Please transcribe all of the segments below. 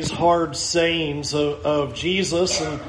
these hard sayings of, of Jesus and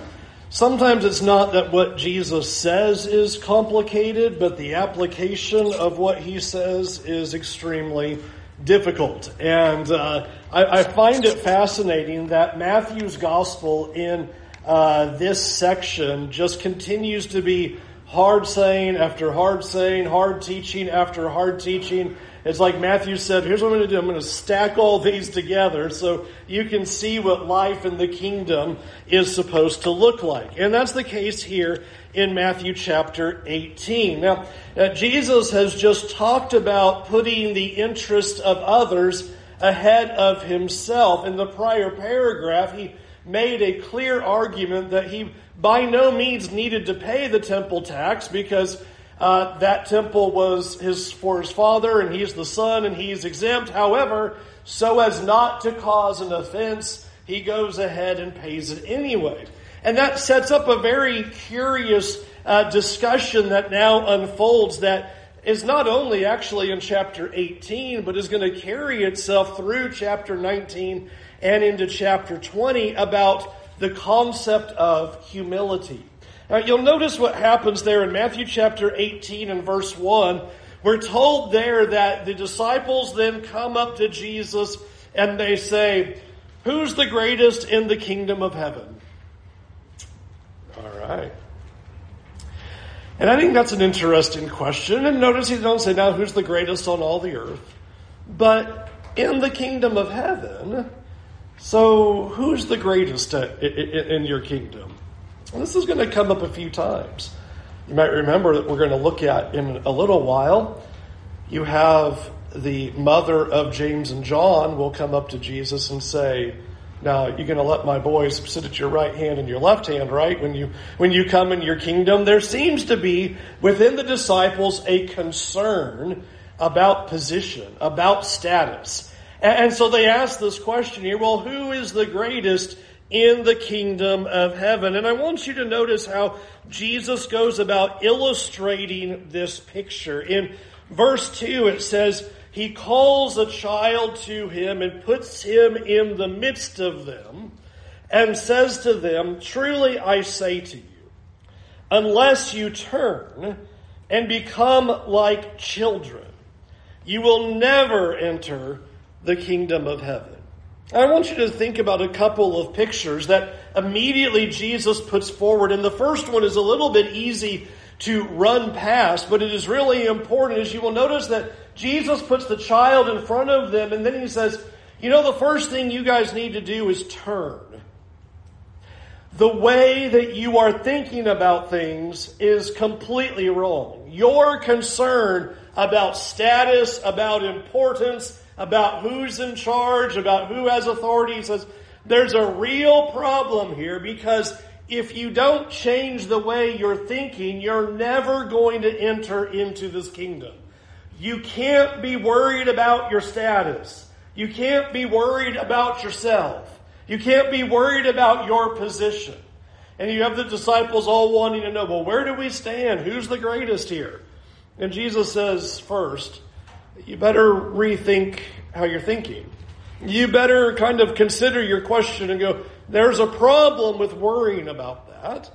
sometimes it's not that what Jesus says is complicated, but the application of what he says is extremely difficult. And uh, I, I, find it fascinating that Matthew's gospel in uh, this section just continues to be hard saying after hard saying, hard teaching after hard teaching. It's like Matthew said, here's what I'm going to do. I'm going to stack all these together so you can see what life in the kingdom is supposed to look like. And that's the case here in Matthew chapter 18. Now, uh, Jesus has just talked about putting the interest of others ahead of himself. In the prior paragraph, he made a clear argument that he by no means needed to pay the temple tax because uh, that temple was his for his father and he's the son and he's exempt. However, so as not to cause an offense, he goes ahead and pays it anyway. And that sets up a very curious uh, discussion that now unfolds that is not only actually in chapter 18, but is going to carry itself through chapter 19 and into chapter 20 about the concept of humility. Now, you'll notice what happens there in Matthew chapter 18 and verse 1. We're told there that the disciples then come up to Jesus and they say, Who's the greatest in the kingdom of heaven? All right. And I think that's an interesting question. And notice he don't say, Now, who's the greatest on all the earth? But in the kingdom of heaven, so, who's the greatest in your kingdom? This is going to come up a few times. You might remember that we're going to look at in a little while. You have the mother of James and John will come up to Jesus and say, now you're going to let my boys sit at your right hand and your left hand, right? When you when you come in your kingdom, there seems to be within the disciples a concern about position, about status. And so they ask this question here well, who is the greatest in the kingdom of heaven? And I want you to notice how Jesus goes about illustrating this picture. In verse 2, it says, He calls a child to him and puts him in the midst of them and says to them, Truly I say to you, unless you turn and become like children, you will never enter the kingdom of heaven. I want you to think about a couple of pictures that immediately Jesus puts forward. And the first one is a little bit easy to run past, but it is really important as you will notice that Jesus puts the child in front of them and then he says, you know, the first thing you guys need to do is turn. The way that you are thinking about things is completely wrong. Your concern about status, about importance, about who's in charge, about who has authority. He says, there's a real problem here because if you don't change the way you're thinking, you're never going to enter into this kingdom. You can't be worried about your status. You can't be worried about yourself. You can't be worried about your position. And you have the disciples all wanting to know, well, where do we stand? Who's the greatest here? And Jesus says, first, you better rethink how you're thinking. You better kind of consider your question and go, there's a problem with worrying about that.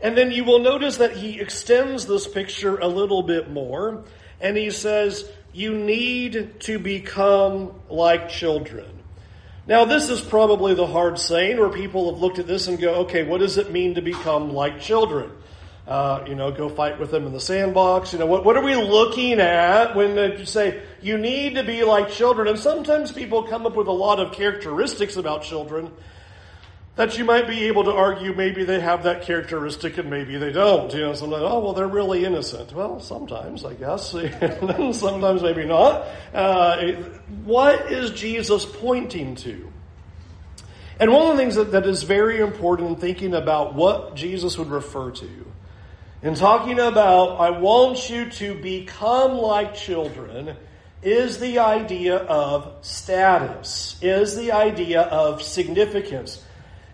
And then you will notice that he extends this picture a little bit more and he says, you need to become like children. Now, this is probably the hard saying where people have looked at this and go, okay, what does it mean to become like children? Uh, you know, go fight with them in the sandbox. You know, what, what are we looking at when you say you need to be like children? And sometimes people come up with a lot of characteristics about children that you might be able to argue maybe they have that characteristic and maybe they don't. You know, sometimes, oh, well, they're really innocent. Well, sometimes, I guess. sometimes maybe not. Uh, what is Jesus pointing to? And one of the things that, that is very important in thinking about what Jesus would refer to in talking about, I want you to become like children, is the idea of status, is the idea of significance.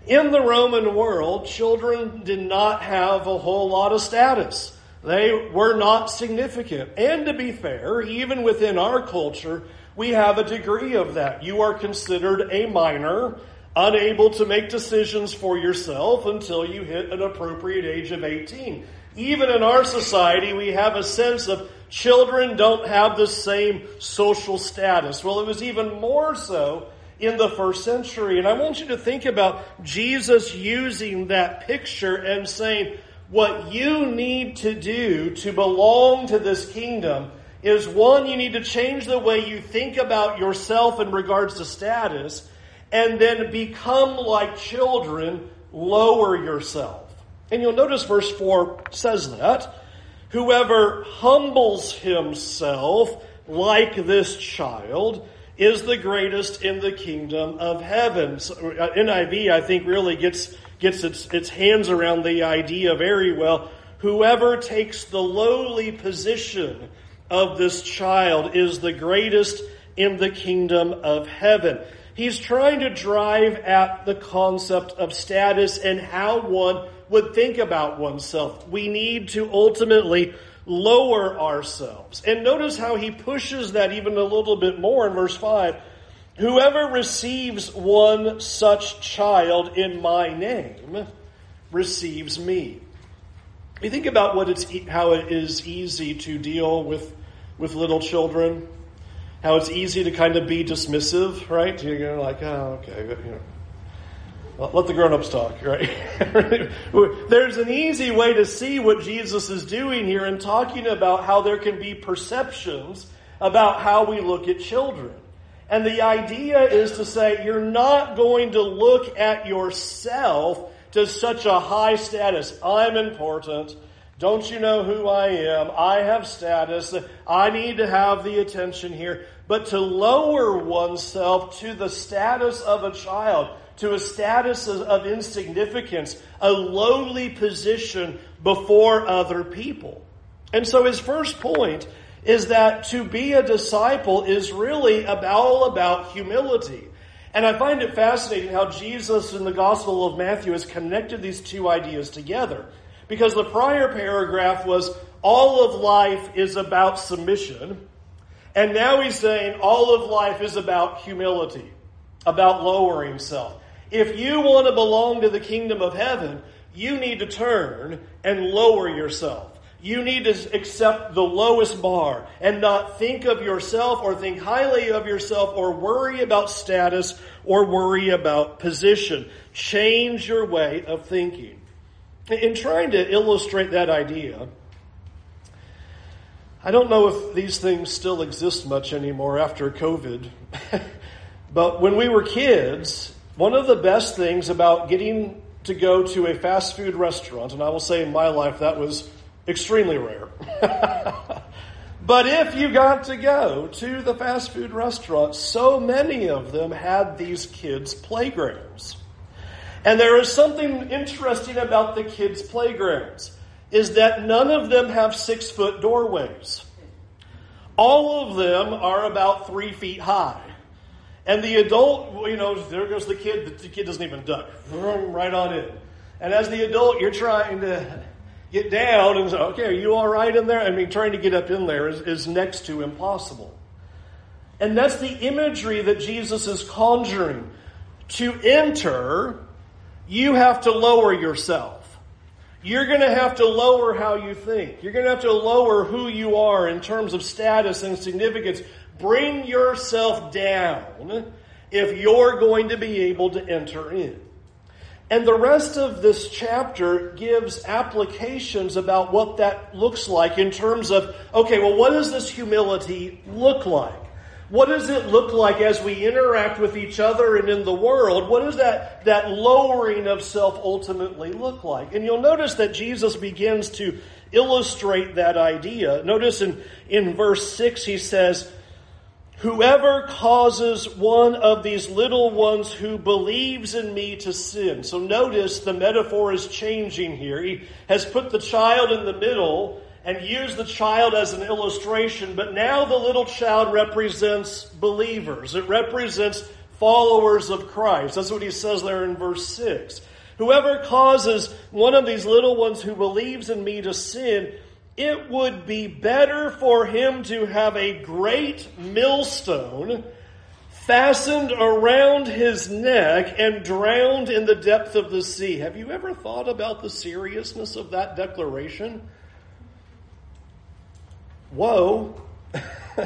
In the Roman world, children did not have a whole lot of status. They were not significant. And to be fair, even within our culture, we have a degree of that. You are considered a minor unable to make decisions for yourself until you hit an appropriate age of 18. Even in our society, we have a sense of children don't have the same social status. Well, it was even more so in the first century. And I want you to think about Jesus using that picture and saying, what you need to do to belong to this kingdom is one, you need to change the way you think about yourself in regards to status, and then become like children, lower yourself. And you'll notice verse 4 says that. Whoever humbles himself like this child is the greatest in the kingdom of heaven. So, uh, NIV, I think, really gets, gets its, its hands around the idea very well. Whoever takes the lowly position of this child is the greatest in the kingdom of heaven. He's trying to drive at the concept of status and how one would think about oneself. We need to ultimately lower ourselves. And notice how he pushes that even a little bit more in verse 5. Whoever receives one such child in my name receives me. You think about what it's, how it is easy to deal with, with little children, how it's easy to kind of be dismissive, right? You're like, oh, okay, you know, let the grown-ups talk, right? There's an easy way to see what Jesus is doing here and talking about how there can be perceptions about how we look at children. And the idea is to say you're not going to look at yourself to such a high status. I'm important. Don't you know who I am? I have status. I need to have the attention here. But to lower oneself to the status of a child to a status of insignificance, a lowly position before other people. And so his first point is that to be a disciple is really about, all about humility. And I find it fascinating how Jesus in the Gospel of Matthew has connected these two ideas together. Because the prior paragraph was all of life is about submission. And now he's saying all of life is about humility, about lowering self. If you want to belong to the kingdom of heaven, you need to turn and lower yourself. You need to accept the lowest bar and not think of yourself or think highly of yourself or worry about status or worry about position. Change your way of thinking. In trying to illustrate that idea, I don't know if these things still exist much anymore after COVID, but when we were kids, one of the best things about getting to go to a fast food restaurant, and I will say in my life that was extremely rare. but if you got to go to the fast food restaurant, so many of them had these kids' playgrounds. And there is something interesting about the kids' playgrounds, is that none of them have six foot doorways. All of them are about three feet high. And the adult, you know, there goes the kid. The kid doesn't even duck. Right on in. And as the adult, you're trying to get down and say, okay, are you all right in there? I mean, trying to get up in there is, is next to impossible. And that's the imagery that Jesus is conjuring. To enter, you have to lower yourself. You're going to have to lower how you think. You're going to have to lower who you are in terms of status and significance Bring yourself down if you're going to be able to enter in. And the rest of this chapter gives applications about what that looks like in terms of, okay, well, what does this humility look like? What does it look like as we interact with each other and in the world? What does that, that lowering of self ultimately look like? And you'll notice that Jesus begins to illustrate that idea. Notice in, in verse 6, he says, Whoever causes one of these little ones who believes in me to sin. So notice the metaphor is changing here. He has put the child in the middle and used the child as an illustration, but now the little child represents believers. It represents followers of Christ. That's what he says there in verse 6. Whoever causes one of these little ones who believes in me to sin, it would be better for him to have a great millstone fastened around his neck and drowned in the depth of the sea. Have you ever thought about the seriousness of that declaration? Woe.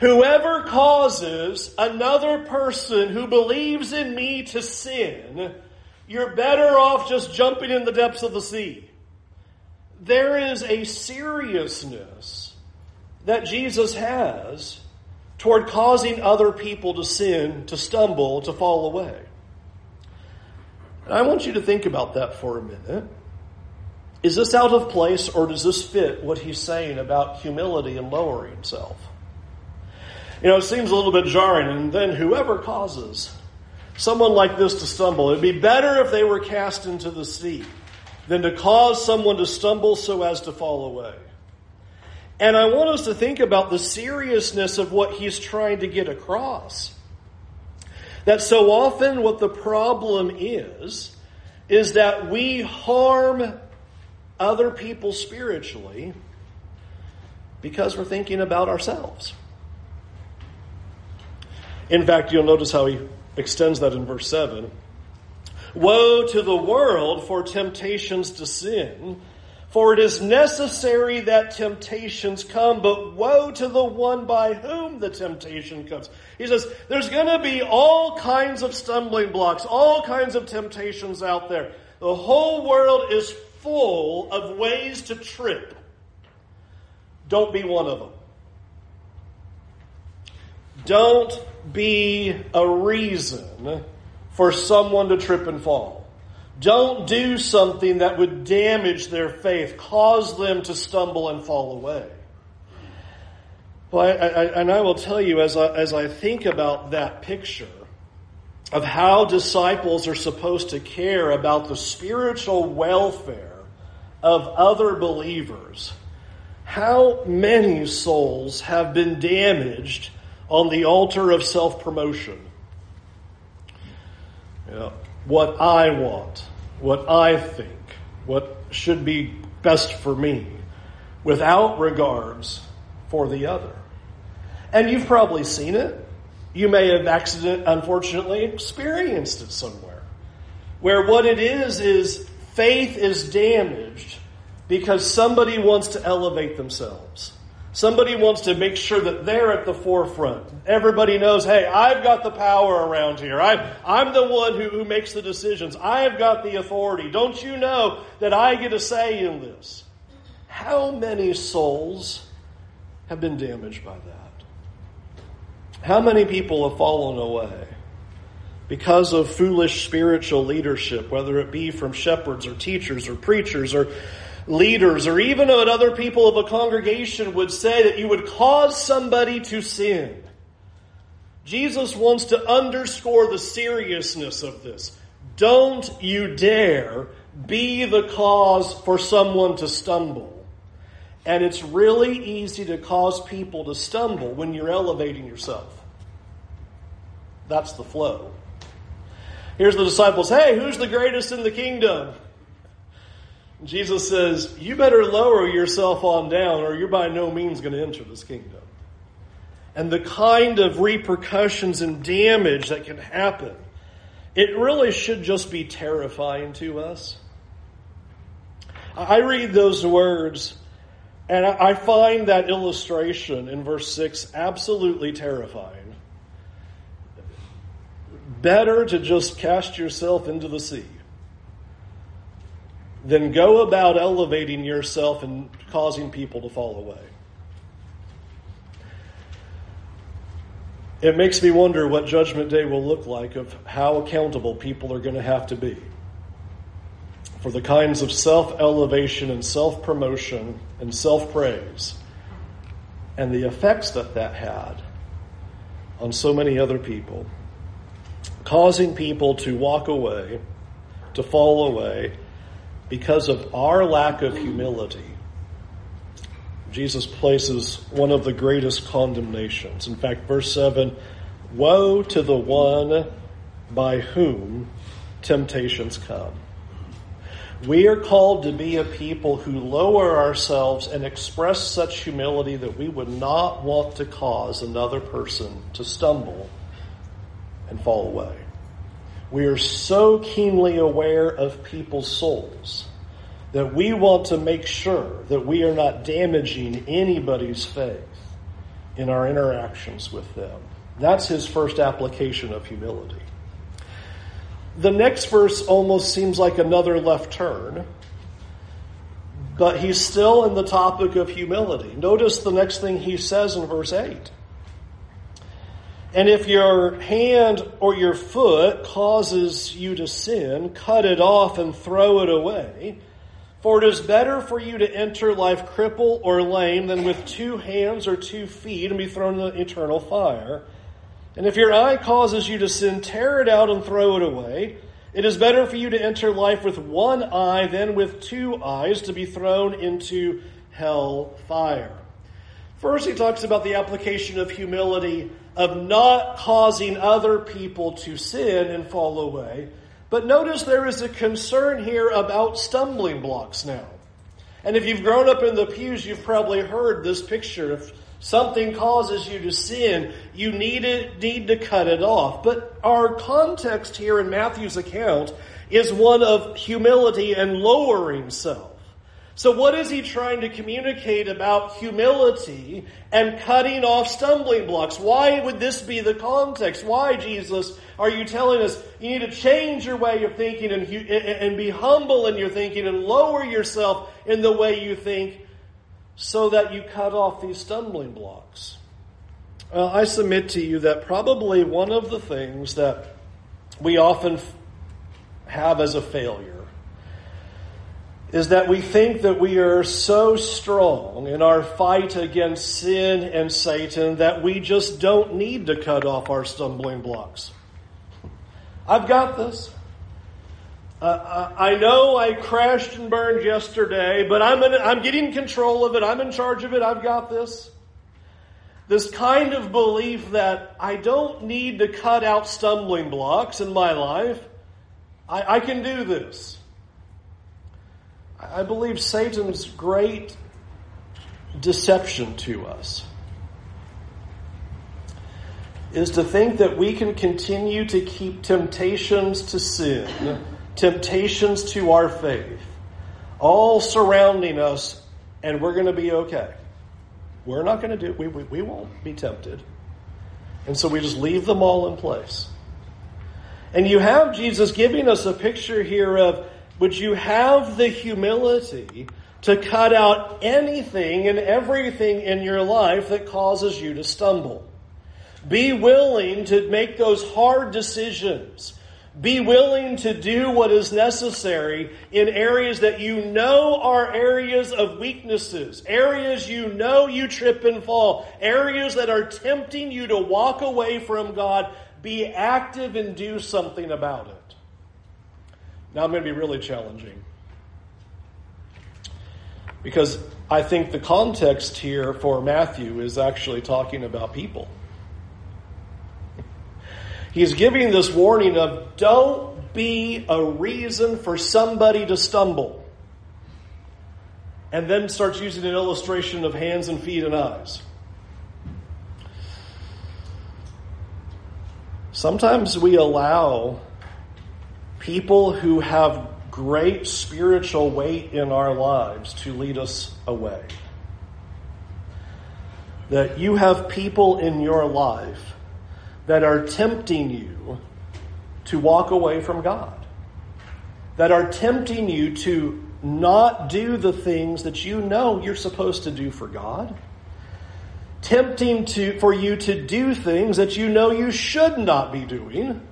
Whoever causes another person who believes in me to sin, you're better off just jumping in the depths of the sea. There is a seriousness that Jesus has toward causing other people to sin, to stumble, to fall away. And I want you to think about that for a minute. Is this out of place or does this fit what he's saying about humility and lowering self? You know, it seems a little bit jarring. And then whoever causes someone like this to stumble, it'd be better if they were cast into the sea than to cause someone to stumble so as to fall away. And I want us to think about the seriousness of what he's trying to get across. That so often what the problem is, is that we harm other people spiritually because we're thinking about ourselves. In fact, you'll notice how he extends that in verse 7. Woe to the world for temptations to sin, for it is necessary that temptations come, but woe to the one by whom the temptation comes. He says, there's going to be all kinds of stumbling blocks, all kinds of temptations out there. The whole world is full of ways to trip. Don't be one of them. Don't be a reason for someone to trip and fall. Don't do something that would damage their faith, cause them to stumble and fall away. Well, I, I, and I will tell you, as I, as I think about that picture of how disciples are supposed to care about the spiritual welfare of other believers, how many souls have been damaged on the altar of self promotion? Yeah what I want, what I think, what should be best for me, without regards for the other. And you've probably seen it. You may have accident, unfortunately, experienced it somewhere. Where what it is is faith is damaged because somebody wants to elevate themselves. Somebody wants to make sure that they're at the forefront. Everybody knows, hey, I've got the power around here. I, I'm the one who, who makes the decisions. I've got the authority. Don't you know that I get a say in this? How many souls have been damaged by that? How many people have fallen away because of foolish spiritual leadership, whether it be from shepherds or teachers or preachers or leaders or even what other people of a congregation would say that you would cause somebody to sin. Jesus wants to underscore the seriousness of this. Don't you dare be the cause for someone to stumble. And it's really easy to cause people to stumble when you're elevating yourself. That's the flow. Here's the disciples. Hey, who's the greatest in the kingdom? Jesus says, You better lower yourself on down, or you're by no means going to enter this kingdom. And the kind of repercussions and damage that can happen, it really should just be terrifying to us. I read those words and I find that illustration in verse 6 absolutely terrifying. Better to just cast yourself into the sea then go about elevating yourself and causing people to fall away. It makes me wonder what Judgment Day will look like of how accountable people are going to have to be for the kinds of self elevation and self promotion and self praise and the effects that that had on so many other people, causing people to walk away, to fall away, because of our lack of humility, Jesus places one of the greatest condemnations. In fact, verse 7 Woe to the one by whom temptations come. We are called to be a people who lower ourselves and express such humility that we would not want to cause another person to stumble and fall away. We are so keenly aware of people's souls that we want to make sure that we are not damaging anybody's faith in our interactions with them. That's his first application of humility. The next verse almost seems like another left turn, but he's still in the topic of humility. Notice the next thing he says in verse 8. And if your hand or your foot causes you to sin, cut it off and throw it away. For it is better for you to enter life crippled or lame than with two hands or two feet and be thrown in the eternal fire. And if your eye causes you to sin, tear it out and throw it away. It is better for you to enter life with one eye than with two eyes to be thrown into hell fire. First, he talks about the application of humility of not causing other people to sin and fall away. But notice there is a concern here about stumbling blocks now. And if you've grown up in the pews, you've probably heard this picture. If something causes you to sin, you need, it, need to cut it off. But our context here in Matthew's account is one of humility and lowering self. So, what is he trying to communicate about humility and cutting off stumbling blocks? Why would this be the context? Why, Jesus, are you telling us you need to change your way of thinking and, and be humble in your thinking and lower yourself in the way you think so that you cut off these stumbling blocks? Well, I submit to you that probably one of the things that we often have as a failure is that we think that we are so strong in our fight against sin and Satan that we just don't need to cut off our stumbling blocks. I've got this. Uh, I know I crashed and burned yesterday, but I'm, in, I'm getting control of it. I'm in charge of it. I've got this. This kind of belief that I don't need to cut out stumbling blocks in my life. I, I can do this. I believe Satan's great deception to us is to think that we can continue to keep temptations to sin, temptations to our faith, all surrounding us, and we're going to be okay. We're not going to do we, we, we won't be tempted. And so we just leave them all in place. And you have Jesus giving us a picture here of would you have the humility to cut out anything and everything in your life that causes you to stumble? Be willing to make those hard decisions. Be willing to do what is necessary in areas that you know are areas of weaknesses, areas you know you trip and fall, areas that are tempting you to walk away from God. Be active and do something about it. Now I'm going to be really challenging. Because I think the context here for Matthew is actually talking about people. He's giving this warning of don't be a reason for somebody to stumble. And then starts using an illustration of hands and feet and eyes. Sometimes we allow people who have great spiritual weight in our lives to lead us away. That you have people in your life that are tempting you to walk away from God, that are tempting you to not do the things that you know you're supposed to do for God, tempting to, for you to do things that you know you should not be doing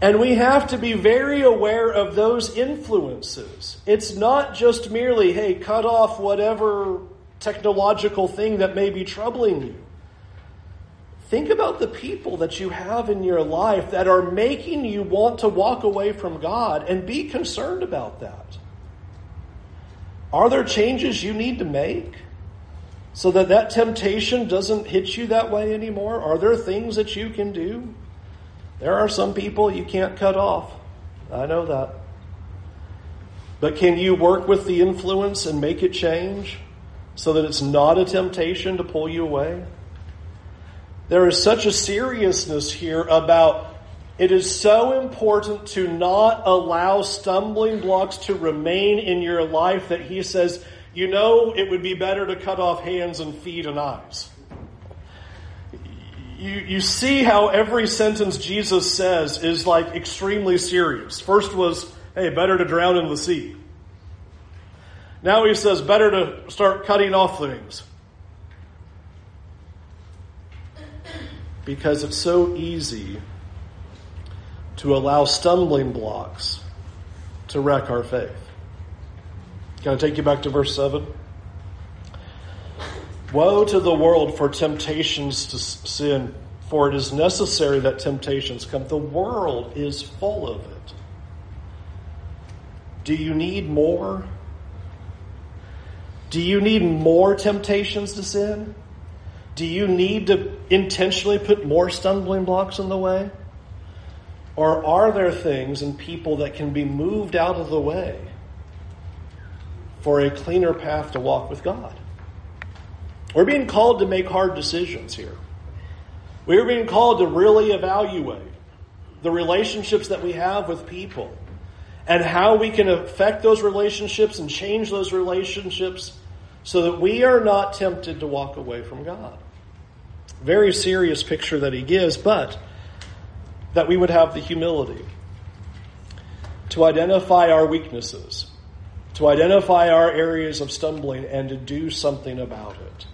and we have to be very aware of those influences. It's not just merely, hey, cut off whatever technological thing that may be troubling you. Think about the people that you have in your life that are making you want to walk away from God and be concerned about that. Are there changes you need to make so that that temptation doesn't hit you that way anymore? Are there things that you can do? There are some people you can't cut off. I know that. But can you work with the influence and make it change so that it's not a temptation to pull you away? There is such a seriousness here about it is so important to not allow stumbling blocks to remain in your life that he says, you know, it would be better to cut off hands and feet and eyes. You, you see how every sentence Jesus says is like extremely serious. First was, hey, better to drown in the sea. Now he says, better to start cutting off things. Because it's so easy to allow stumbling blocks to wreck our faith. Can I take you back to verse 7? Woe to the world for temptations to sin, for it is necessary that temptations come. The world is full of it. Do you need more? Do you need more temptations to sin? Do you need to intentionally put more stumbling blocks in the way? Or are there things and people that can be moved out of the way for a cleaner path to walk with God? We're being called to make hard decisions here. We're being called to really evaluate the relationships that we have with people and how we can affect those relationships and change those relationships so that we are not tempted to walk away from God. Very serious picture that he gives, but that we would have the humility to identify our weaknesses, to identify our areas of stumbling, and to do something about it.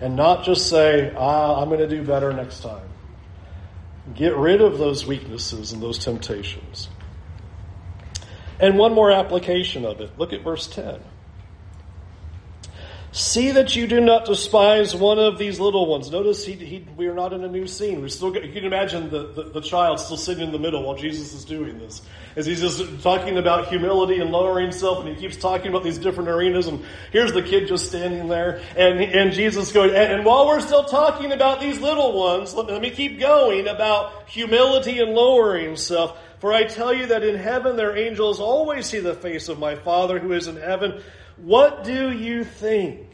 And not just say, ah, I'm going to do better next time. Get rid of those weaknesses and those temptations. And one more application of it. Look at verse 10. See that you do not despise one of these little ones. Notice he, he, we are not in a new scene. We're still, you can imagine the, the, the, child still sitting in the middle while Jesus is doing this. As he's just talking about humility and lowering himself, and he keeps talking about these different arenas, and here's the kid just standing there, and, and Jesus going, and, and while we're still talking about these little ones, let, let me keep going about humility and lowering himself. For I tell you that in heaven their angels always see the face of my Father who is in heaven. What do you think?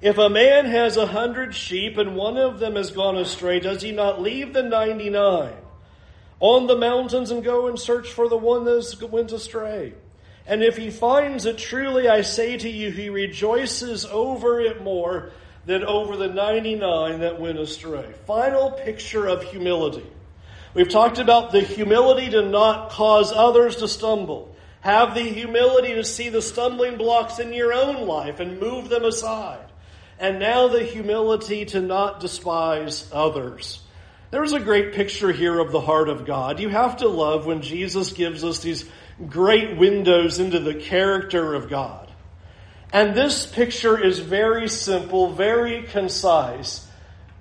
If a man has a hundred sheep and one of them has gone astray, does he not leave the ninety nine on the mountains and go and search for the one that went astray? And if he finds it, truly I say to you, he rejoices over it more than over the 99 that went astray. Final picture of humility. We've talked about the humility to not cause others to stumble. Have the humility to see the stumbling blocks in your own life and move them aside. And now the humility to not despise others. There's a great picture here of the heart of God. You have to love when Jesus gives us these great windows into the character of God. And this picture is very simple, very concise,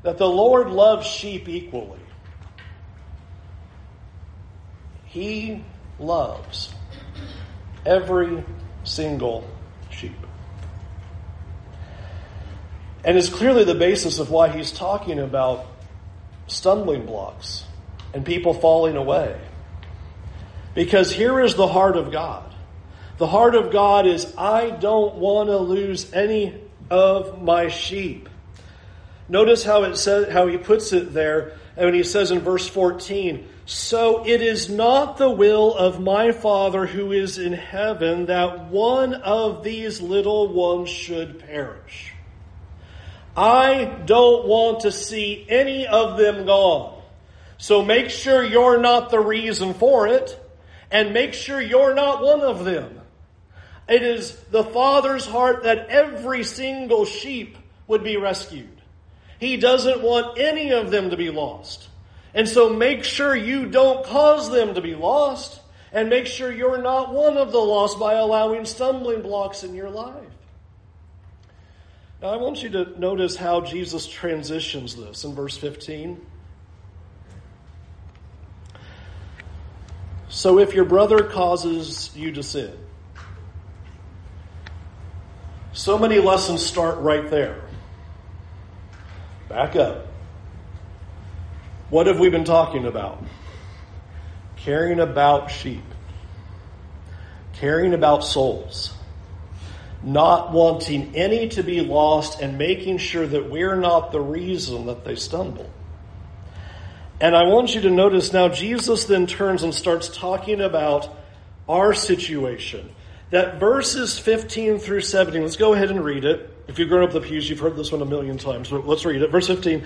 that the Lord loves sheep equally. He loves every single sheep. And is clearly the basis of why he's talking about stumbling blocks and people falling away. Because here is the heart of God. The heart of God is, I don't want to lose any of my sheep. Notice how it says, how he puts it there, and when he says in verse 14, so it is not the will of my Father who is in heaven that one of these little ones should perish. I don't want to see any of them gone. So make sure you're not the reason for it, and make sure you're not one of them. It is the Father's heart that every single sheep would be rescued. He doesn't want any of them to be lost. And so make sure you don't cause them to be lost, and make sure you're not one of the lost by allowing stumbling blocks in your life. Now, I want you to notice how Jesus transitions this in verse 15. So, if your brother causes you to sin, so many lessons start right there. Back up. What have we been talking about? Caring about sheep. caring about souls, not wanting any to be lost, and making sure that we're not the reason that they stumble. And I want you to notice now, Jesus then turns and starts talking about our situation. That verses 15 through 17, let's go ahead and read it. If you've grown up the pews, you've heard this one a million times, but let's read it. Verse 15.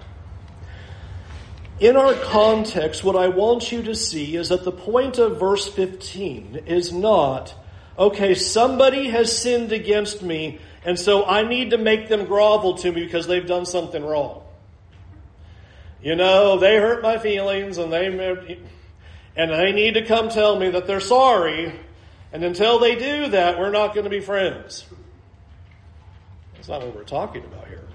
In our context, what I want you to see is that the point of verse 15 is not, okay, somebody has sinned against me, and so I need to make them grovel to me because they've done something wrong. You know, they hurt my feelings and they and they need to come tell me that they're sorry. And until they do that, we're not going to be friends. That's not what we're talking about here.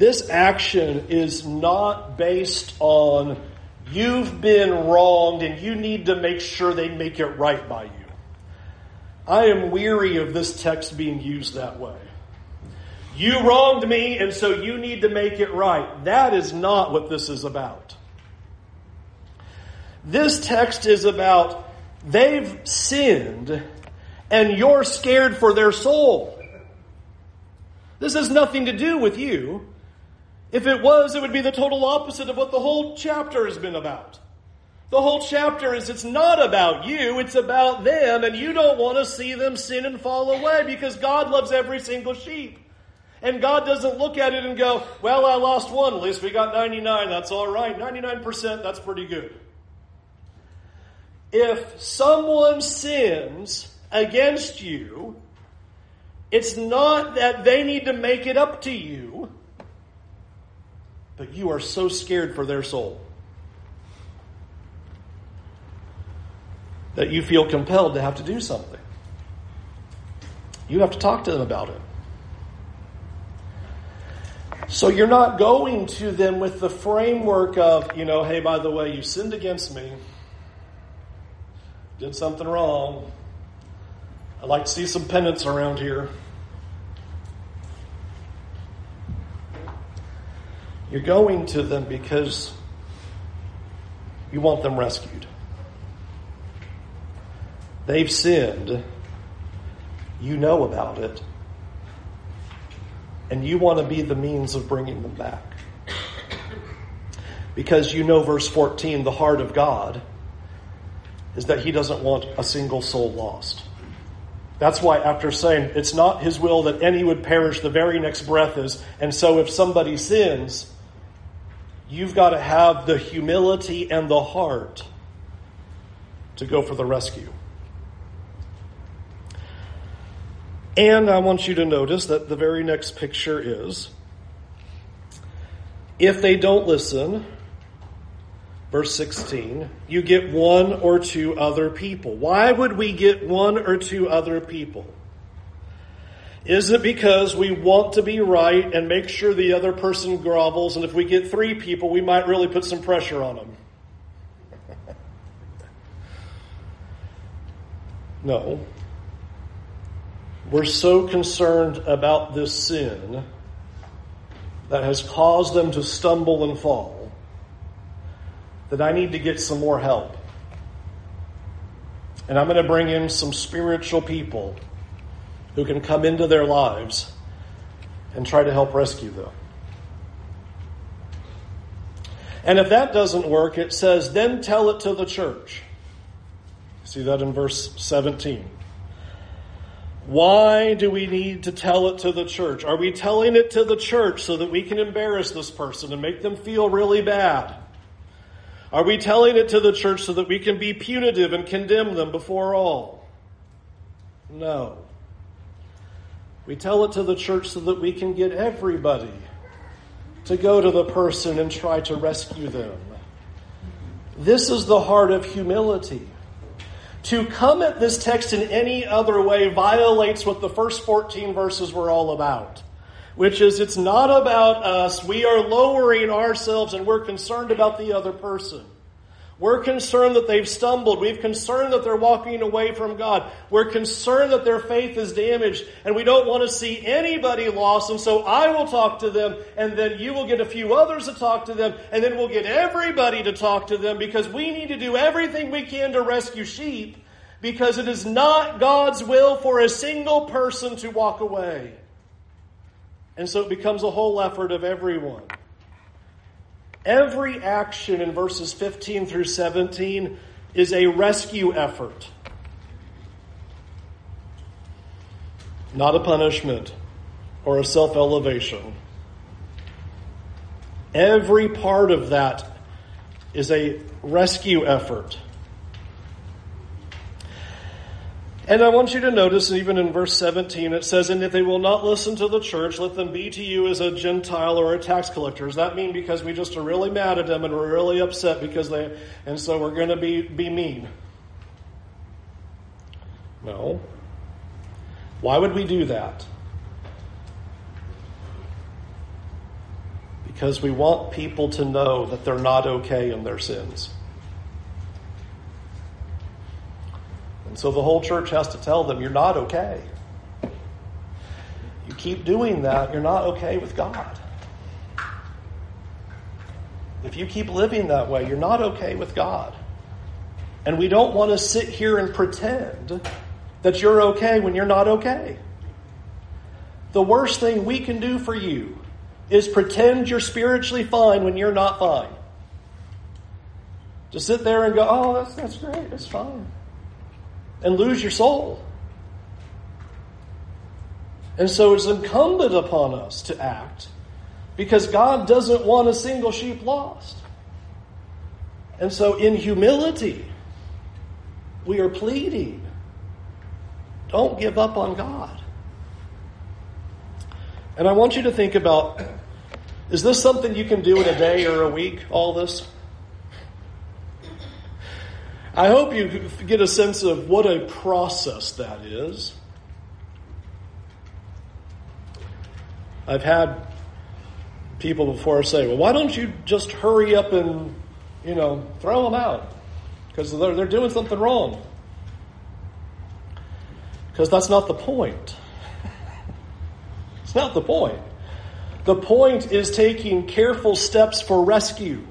This action is not based on you've been wronged and you need to make sure they make it right by you. I am weary of this text being used that way. You wronged me, and so you need to make it right. That is not what this is about. This text is about they've sinned, and you're scared for their soul. This has nothing to do with you. If it was, it would be the total opposite of what the whole chapter has been about. The whole chapter is it's not about you, it's about them, and you don't want to see them sin and fall away because God loves every single sheep. And God doesn't look at it and go, well, I lost one, at least we got 99, that's all right. 99%, that's pretty good. If someone sins against you, it's not that they need to make it up to you, but you are so scared for their soul that you feel compelled to have to do something. You have to talk to them about it. So you're not going to them with the framework of, you know, hey, by the way, you sinned against me, did something wrong. I'd like to see some penance around here. You're going to them because you want them rescued. They've sinned. You know about it and you want to be the means of bringing them back. Because you know, verse 14, the heart of God is that He doesn't want a single soul lost. That's why, after saying it's not His will that any would perish, the very next breath is, and so if somebody sins, you've got to have the humility and the heart to go for the rescue. And I want you to notice that the very next picture is if they don't listen, verse 16, you get one or two other people. Why would we get one or two other people? Is it because we want to be right and make sure the other person grovels, and if we get three people, we might really put some pressure on them? no. We're so concerned about this sin that has caused them to stumble and fall that I need to get some more help. And I'm going to bring in some spiritual people who can come into their lives and try to help rescue them. And if that doesn't work, it says, then tell it to the church. See that in verse 17. Why do we need to tell it to the church? Are we telling it to the church so that we can embarrass this person and make them feel really bad? Are we telling it to the church so that we can be punitive and condemn them before all? No. We tell it to the church so that we can get everybody to go to the person and try to rescue them. This is the heart of humility. To come at this text in any other way violates what the first 14 verses were all about, which is it's not about us. We are lowering ourselves and we're concerned about the other person. We're concerned that they've stumbled. We're concerned that they're walking away from God. We're concerned that their faith is damaged and we don't want to see anybody lost. And so I will talk to them and then you will get a few others to talk to them and then we'll get everybody to talk to them because we need to do everything we can to rescue sheep because it is not God's will for a single person to walk away. And so it becomes a whole effort of everyone. Every action in verses 15 through 17 is a rescue effort, not a punishment or a self elevation. Every part of that is a rescue effort. And I want you to notice, even in verse 17, it says, And if they will not listen to the church, let them be to you as a Gentile or a tax collector. Does that mean because we just are really mad at them and we're really upset because they, and so we're going to be, be mean? No. Why would we do that? Because we want people to know that they're not okay in their sins. So the whole church has to tell them, you're not okay. You keep doing that, you're not okay with God. If you keep living that way, you're not okay with God. And we don't want to sit here and pretend that you're okay when you're not okay. The worst thing we can do for you is pretend you're spiritually fine when you're not fine. To sit there and go, oh, that's, that's great, that's fine and lose your soul. And so it's incumbent upon us to act because God doesn't want a single sheep lost. And so, in humility, we are pleading don't give up on God. And I want you to think about is this something you can do in a day or a week, all this? I hope you get a sense of what a process that is. I've had people before say, well, why don't you just hurry up and, you know, throw them out? Because they're, they're doing something wrong. Because that's not the point. it's not the point. The point is taking careful steps for rescue.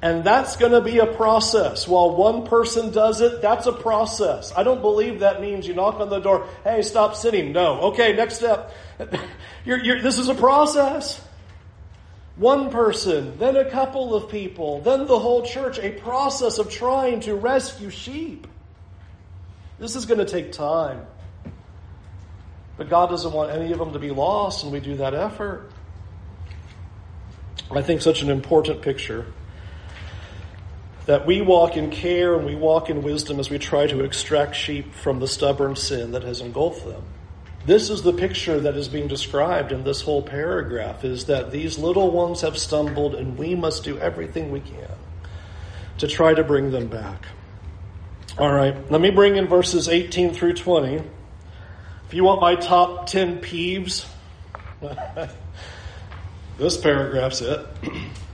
And that's going to be a process. While one person does it, that's a process. I don't believe that means you knock on the door, hey, stop sitting. No. Okay, next step. you're, you're, this is a process. One person, then a couple of people, then the whole church, a process of trying to rescue sheep. This is going to take time. But God doesn't want any of them to be lost, and we do that effort. I think such an important picture that we walk in care and we walk in wisdom as we try to extract sheep from the stubborn sin that has engulfed them. This is the picture that is being described in this whole paragraph is that these little ones have stumbled and we must do everything we can to try to bring them back. All right, let me bring in verses 18 through 20. If you want my top 10 peeves, this paragraph's it.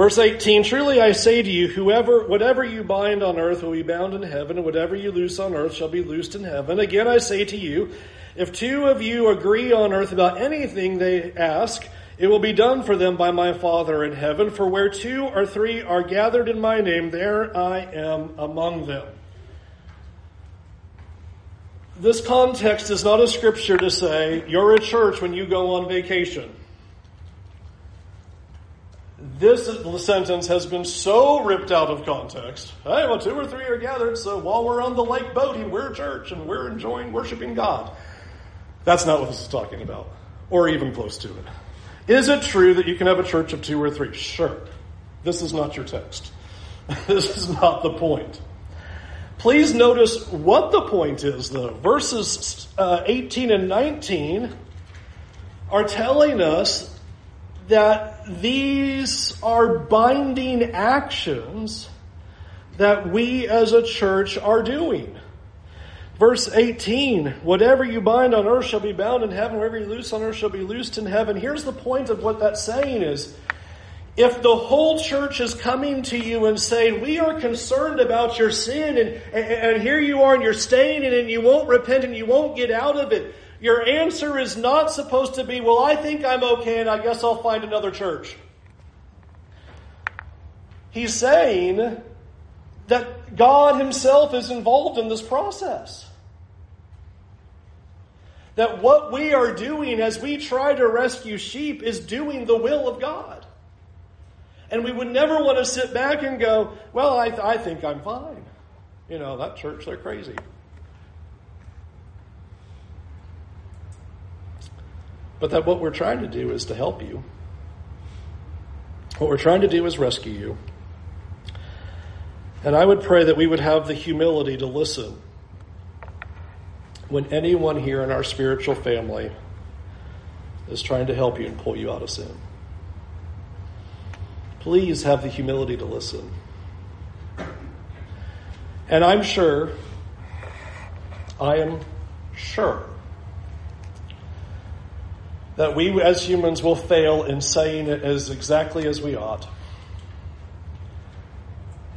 Verse 18, truly I say to you, whoever, whatever you bind on earth will be bound in heaven, and whatever you loose on earth shall be loosed in heaven. Again I say to you, if two of you agree on earth about anything they ask, it will be done for them by my Father in heaven. For where two or three are gathered in my name, there I am among them. This context is not a scripture to say, you're a church when you go on vacation. This sentence has been so ripped out of context. Hey, well, two or three are gathered, so while we're on the lake boating, we're church and we're enjoying worshiping God. That's not what this is talking about, or even close to it. Is it true that you can have a church of two or three? Sure. This is not your text. this is not the point. Please notice what the point is, though. Verses uh, 18 and 19 are telling us that these are binding actions that we as a church are doing. Verse 18, whatever you bind on earth shall be bound in heaven, whatever you loose on earth shall be loosed in heaven. Here's the point of what that saying is, if the whole church is coming to you and saying, we are concerned about your sin and, and, and here you are and you're staying in it and you won't repent and you won't get out of it, your answer is not supposed to be, well, I think I'm okay and I guess I'll find another church. He's saying that God Himself is involved in this process. That what we are doing as we try to rescue sheep is doing the will of God. And we would never want to sit back and go, well, I, th- I think I'm fine. You know, that church, they're crazy. But that what we're trying to do is to help you. What we're trying to do is rescue you. And I would pray that we would have the humility to listen when anyone here in our spiritual family is trying to help you and pull you out of sin. Please have the humility to listen. And I'm sure, I am sure, that we as humans will fail in saying it as exactly as we ought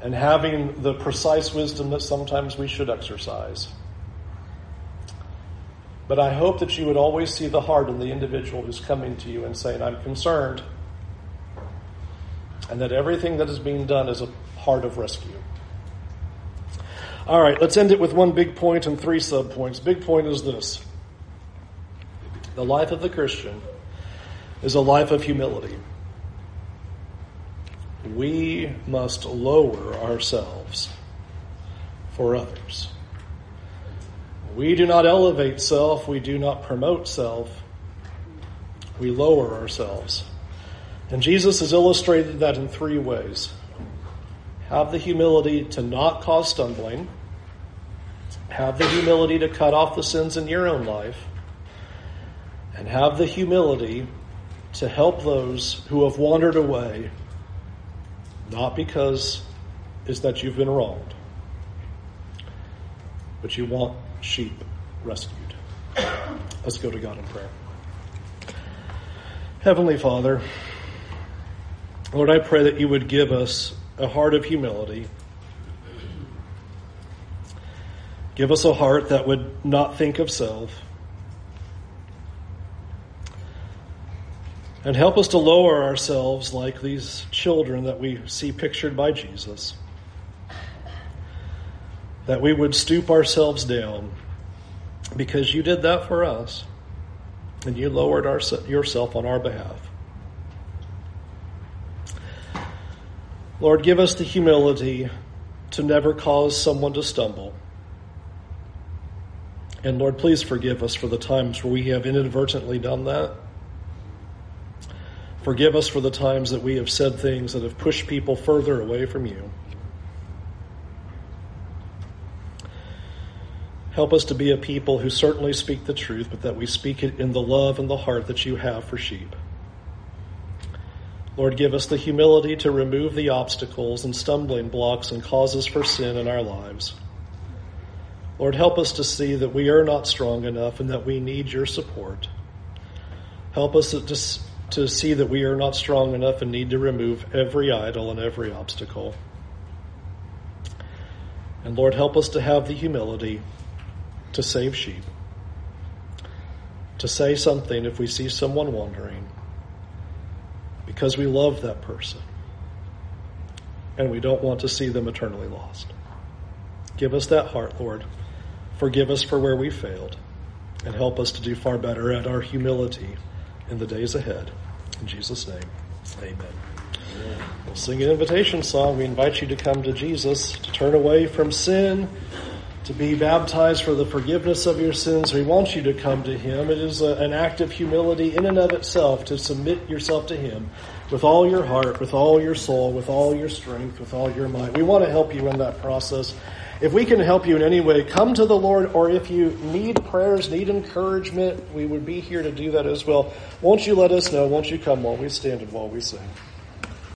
and having the precise wisdom that sometimes we should exercise. But I hope that you would always see the heart in the individual who's coming to you and saying, I'm concerned, and that everything that is being done is a part of rescue. All right, let's end it with one big point and three subpoints. Big point is this the life of the Christian is a life of humility we must lower ourselves for others. We do not elevate self, we do not promote self, we lower ourselves. And Jesus has illustrated that in three ways have the humility to not cause stumbling, have the humility to cut off the sins in your own life, and have the humility to help those who have wandered away not because is that you've been wronged, but you want sheep rescued. Let's go to God in prayer. Heavenly Father, Lord, I pray that you would give us a heart of humility. Give us a heart that would not think of self And help us to lower ourselves like these children that we see pictured by Jesus. That we would stoop ourselves down because you did that for us and you lowered our, yourself on our behalf. Lord, give us the humility to never cause someone to stumble. And Lord, please forgive us for the times where we have inadvertently done that. Forgive us for the times that we have said things that have pushed people further away from you. Help us to be a people who certainly speak the truth, but that we speak it in the love and the heart that you have for sheep. Lord, give us the humility to remove the obstacles and stumbling blocks and causes for sin in our lives. Lord, help us to see that we are not strong enough and that we need your support. Help us to to see that we are not strong enough and need to remove every idol and every obstacle. And Lord, help us to have the humility to save sheep, to say something if we see someone wandering, because we love that person and we don't want to see them eternally lost. Give us that heart, Lord. Forgive us for where we failed and help us to do far better at our humility in the days ahead. In Jesus' name, amen. We'll sing an invitation song. We invite you to come to Jesus, to turn away from sin, to be baptized for the forgiveness of your sins. We want you to come to Him. It is a, an act of humility in and of itself to submit yourself to Him with all your heart, with all your soul, with all your strength, with all your might. We want to help you in that process. If we can help you in any way, come to the Lord, or if you need prayers, need encouragement, we would be here to do that as well. Won't you let us know? Won't you come while we stand and while we sing?